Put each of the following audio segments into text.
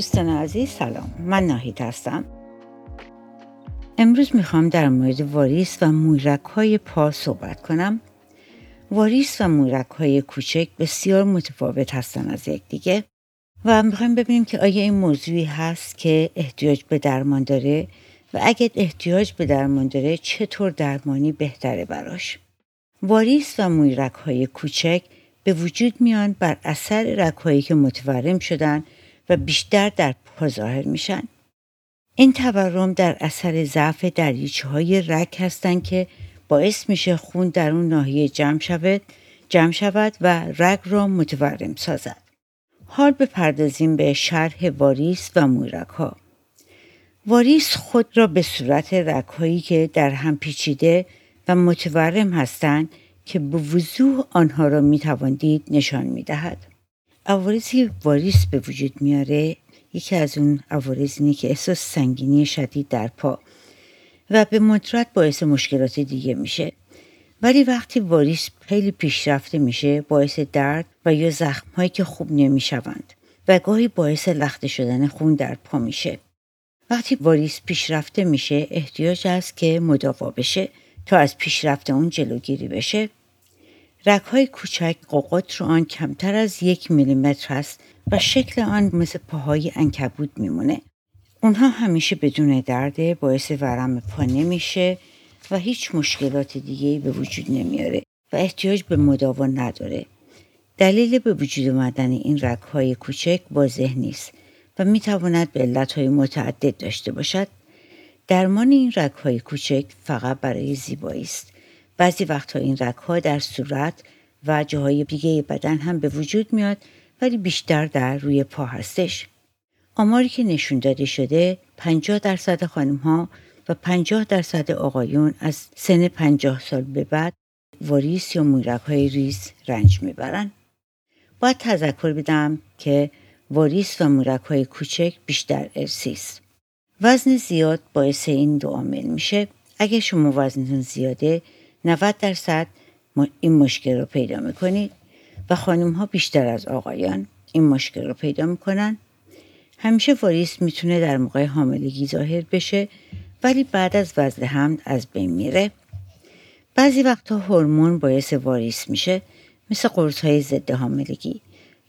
دوستان عزیز سلام. من ناهید هستم. امروز می‌خوام در مورد واریس و مویرک های پا صحبت کنم. واریس و مویرک های کوچک بسیار متفاوت هستن از یکدیگه و می‌خوایم ببینیم که آیا این موضوعی هست که احتیاج به درمان داره و اگر احتیاج به درمان داره چطور درمانی بهتره براش؟ واریس و مویرک های کوچک به وجود میان بر اثر رکهایی که متورم شدن و بیشتر در پا ظاهر میشن. این تورم در اثر ضعف دریچه های رگ هستند که باعث میشه خون در اون ناحیه جمع شود جمع شود و رگ را متورم سازد. حال بپردازیم به شرح واریس و مویرک ها. واریس خود را به صورت رگ هایی که در هم پیچیده و متورم هستند که به وضوح آنها را می نشان می دهد. عوارضی واریس به وجود میاره. یکی از اون عوارض اینه که احساس سنگینی شدید در پا و به مدرت باعث مشکلات دیگه میشه. ولی وقتی واریس خیلی پیشرفته میشه باعث درد و یا زخمهایی که خوب نمی‌شوند و گاهی باعث لخته شدن خون در پا میشه. وقتی واریس پیشرفته میشه احتیاج است که مداوا بشه تا از پیشرفت اون جلوگیری بشه. رگهای کوچک قوقات رو آن کمتر از یک میلیمتر هست و شکل آن مثل پاهای انکبود میمونه. اونها همیشه بدون درده باعث ورم پا نمیشه و هیچ مشکلات دیگه به وجود نمیاره و احتیاج به مداوا نداره. دلیل به وجود آمدن این رگهای کوچک واضح نیست و می‌تواند به علتهای متعدد داشته باشد. درمان این رگهای کوچک فقط برای زیبایی است بعضی وقتها این رگها در صورت و جاهای دیگه بدن هم به وجود میاد ولی بیشتر در روی پا هستش. آماری که نشون داده شده 50 درصد خانم ها و 50 درصد آقایون از سن 50 سال به بعد واریس یا مویرک های ریز رنج می‌برن. باید تذکر بدم که واریس و مویرک های کوچک بیشتر ارسی است. وزن زیاد باعث این دو عامل میشه. اگه شما وزنتون زیاده 90 درصد این مشکل رو پیدا می‌کنید و خانم ها بیشتر از آقایان این مشکل رو پیدا می‌کنن. همیشه واریس می‌تونه در موقع حاملگی ظاهر بشه ولی بعد از وزن حمل از بین میره. بعضی وقتا هورمون باعث واریس میشه مثل قرص های ضد حاملگی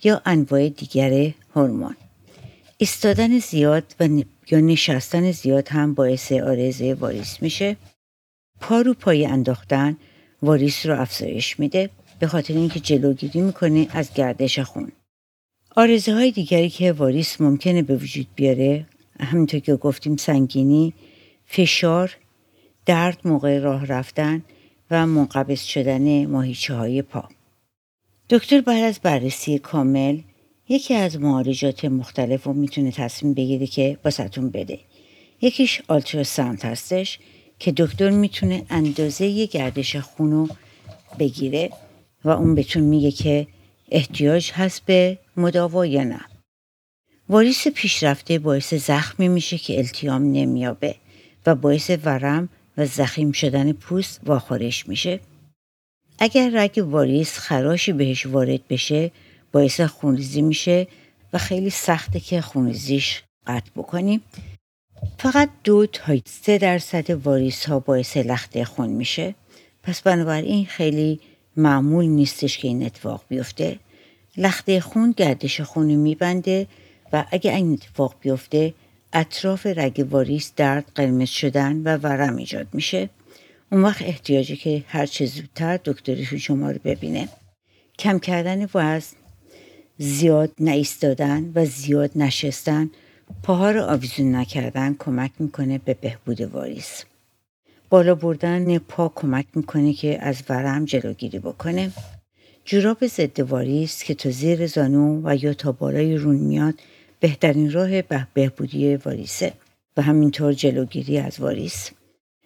یا انواع دیگر هورمون. ایستادن زیاد و یا نشستن زیاد هم باعث آرزه واریس میشه. پا رو پای انداختن واریس رو افزایش میده به خاطر اینکه جلوگیری می‌کنه از گردش خون. آرزه های دیگری که واریس ممکنه به وجود بیاره همینطور که گفتیم سنگینی فشار درد موقع راه رفتن و منقبض شدن ماهیچه های پا. دکتر بعد از بررسی کامل یکی از معالجات مختلف رو می‌تونه تصمیم بگیره که باستون بده. یکیش آلتراساوند هستش. که دکتر می‌تونه اندازه گردش خونو بگیره و اون بهتون میگه که احتیاج هست به مداوا یا نه. واریس پیشرفته باعث زخمی میشه که التیام نمیابه و باعث ورم و زخیم شدن پوست واخارش میشه. اگر رگ واریس خراشی بهش وارد بشه باعث خونریزی میشه و خیلی سخته که خونریزیش قطع بکنیم. فقط دو تا سه درصد واریس ها باعث لخته خون میشه. پس بنابراین خیلی معمول نیستش که این اتفاق بیفته. لخته خون گردش خونی میبنده و اگه این اتفاق بیفته اطراف رگ واریس درد قرمز شدن و ورم ایجاد میشه. اون وقت احتیاجه که هر چه زودتر دکترشون شما رو ببینه. کم کردن وزن زیاد نایستادن و زیاد نشستن پاها رو آویزون نکردن کمک می‌کنه به بهبود واریس. بالا بردن پا کمک می‌کنه که از ورم جلوگیری بکنه. جوراب ضد واریس که تا زیر زانو و یا تا بالای رون میاد بهترین راه به بهبودی واریسه و همینطور جلوگیری از واریس.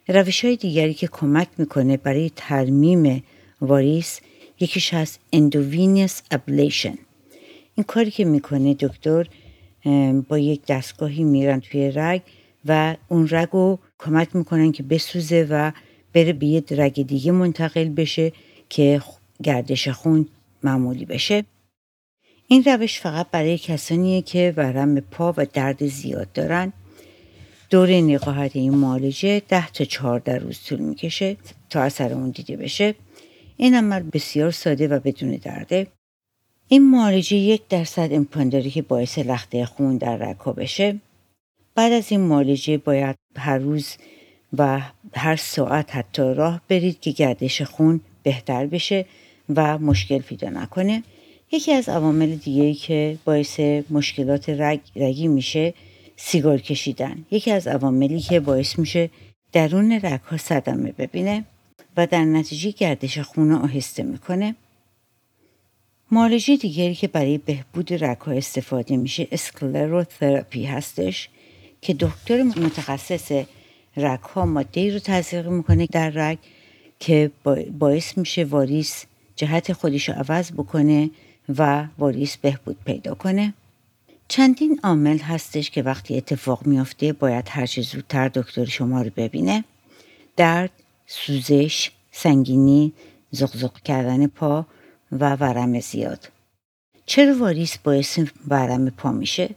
روش های دیگری که کمک می‌کنه برای ترمیم واریس یکیش هست endovenous ablation. این کاری که می‌کنه دکتر با یک دستگاهی میرن توی رگ و اون رگ رو کمک می‌کنن که بسوزه و بره به یه رگ دیگه منتقل بشه که گردش خون معمولی بشه. این روش فقط برای کسانیه که ورم پا و درد زیاد دارن. دوره نقاهت این معالجه ده تا چهارده روز طول می‌کشه تا اثر اون دیده بشه. این عمل بسیار ساده و بدون درده. این معالجه یک درصد امکان داره که باعث لخته خون در رگها بشه. بعد از این معالجه باید هر روز و هر ساعت حتی راه برید که گردش خون بهتر بشه و مشکل پیدا نکنه. یکی از عوامل دیگه که باعث مشکلات رگ، رگی میشه سیگار کشیدن. یکی از عواملی که باعث میشه درون رگها صدمه ببینه و در نتیجه گردش خون آهسته می‌کنه. معالجه دیگری که برای بهبود رگها استفاده میشه اسکلروتراپی هستش که دکتر متخصص رگها ماده رو تزریق می‌کنه در رگ که باعث میشه واریس جهت خودش رو عوض بکنه و واریس بهبود پیدا کنه. چندین عامل هستش که وقتی اتفاق میافته باید هرچه زودتر دکتر شما رو ببینه. درد سوزش سنگینی زغزغ کردن پا و ورم زیاد. چرا واریس باعث ورم پا میشه؟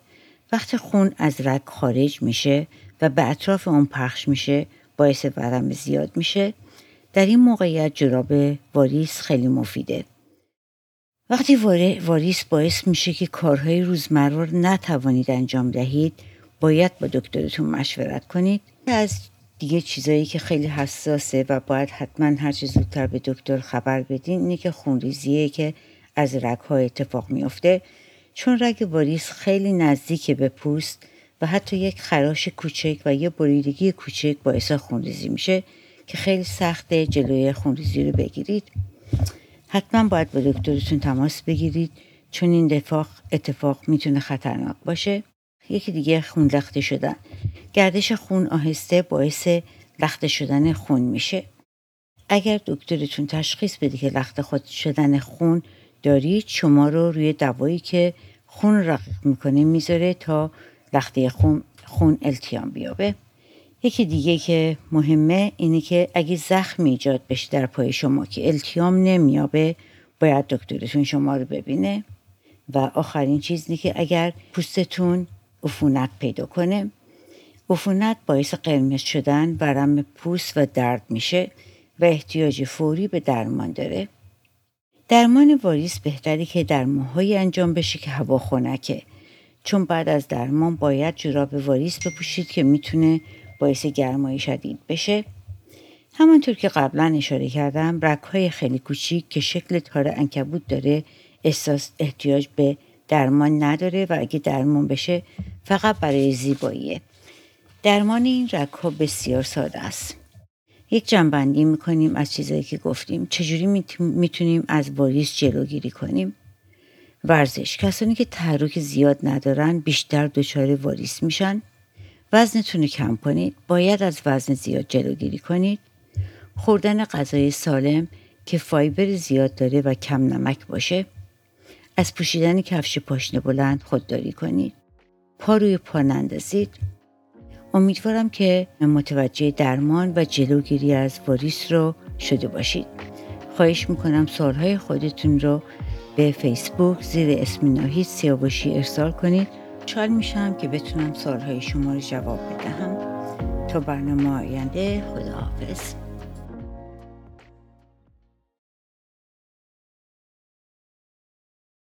وقتی خون از رگ خارج میشه و به اطراف اون پخش میشه باعث ورم زیاد میشه. در این موقعیت جراب واریس خیلی مفیده. وقتی واریس باعث میشه که کارهای روزمره رو نتوانید انجام دهید باید با دکترتون مشورت کنید. از دیگه چیزایی که خیلی حساسه و باید حتما هر چه زودتر به دکتر خبر بدین اینه که خونریزیه که از رگها اتفاق میافته. چون رگ واریس خیلی نزدیک به پوست و حتی یک خراش کوچک و یه بریدگی کوچک باعث خونریزی میشه که خیلی سخته جلوی خونریزی رو بگیرید. حتما باید با دکترتون تماس بگیرید. چون این دفاق اتفاق می‌تونه خطرناک باشه. یکی دیگه خون لخته شدن. گردش خون آهسته باعث لخته شدن خون میشه. اگر دکترتون تشخیص بده که لخته خود شدن خون دارید شما رو روی دوایی که خون رقیق می‌کنه می‌ذاره تا لخته خون, خون التیام بیابه. یکی دیگه که مهمه اینه که اگه زخم ایجاد بشه در پای شما که التیام نمیابه باید دکترتون شما رو ببینه. و آخرین چیز اینه که اگر پوستتون عفونت پیدا کنه. عفونت باعث قرمز شدن ورم پوست و درد میشه و احتیاج فوری به درمان داره. درمان واریس بهتری که در ماهایی انجام بشه که هوا خنکه. چون بعد از درمان باید جوراب واریس بپوشید که می‌تونه باعث گرمایی شدید بشه. همانطور که قبلا اشاره کردم رگهای خیلی کوچیک که شکل تار انکبوت داره احساس احتیاج به درمان نداره و اگه درمان بشه فقط برای زیباییه. درمان این رگها بسیار ساده است. یک جنبندی می‌کنیم از چیزایی که گفتیم. چجوری می‌تونیم از واریس جلوگیری کنیم؟ ورزش. کسانی که تحرک زیاد ندارن بیشتر دچار واریس میشن. وزنتون رو کم کنید. باید از وزن زیاد جلوگیری کنید. خوردن غذای سالم که فایبر زیاد داره و کم نمک باشه. از پوشیدن کفش پاشنه بلند خودداری کنید. پا روی پا نندازید. امیدوارم که متوجه درمان و جلوگیری از واریس رو شده باشید. خواهش می‌کنم سالهای خودتون رو به فیسبوک زیر اسم ناهید سیاوشی ارسال کنید. چال میشم که بتونم سالهای شما رو جواب بدهم. تا برنامه آینده خداحافظ.